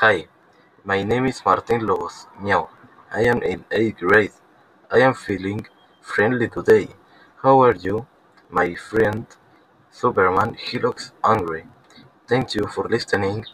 Hi, my name is Martin Lobos. Meow. I am in 8th grade. I am feeling friendly today. How are you? My friend Superman, he looks angry. Thank you for listening.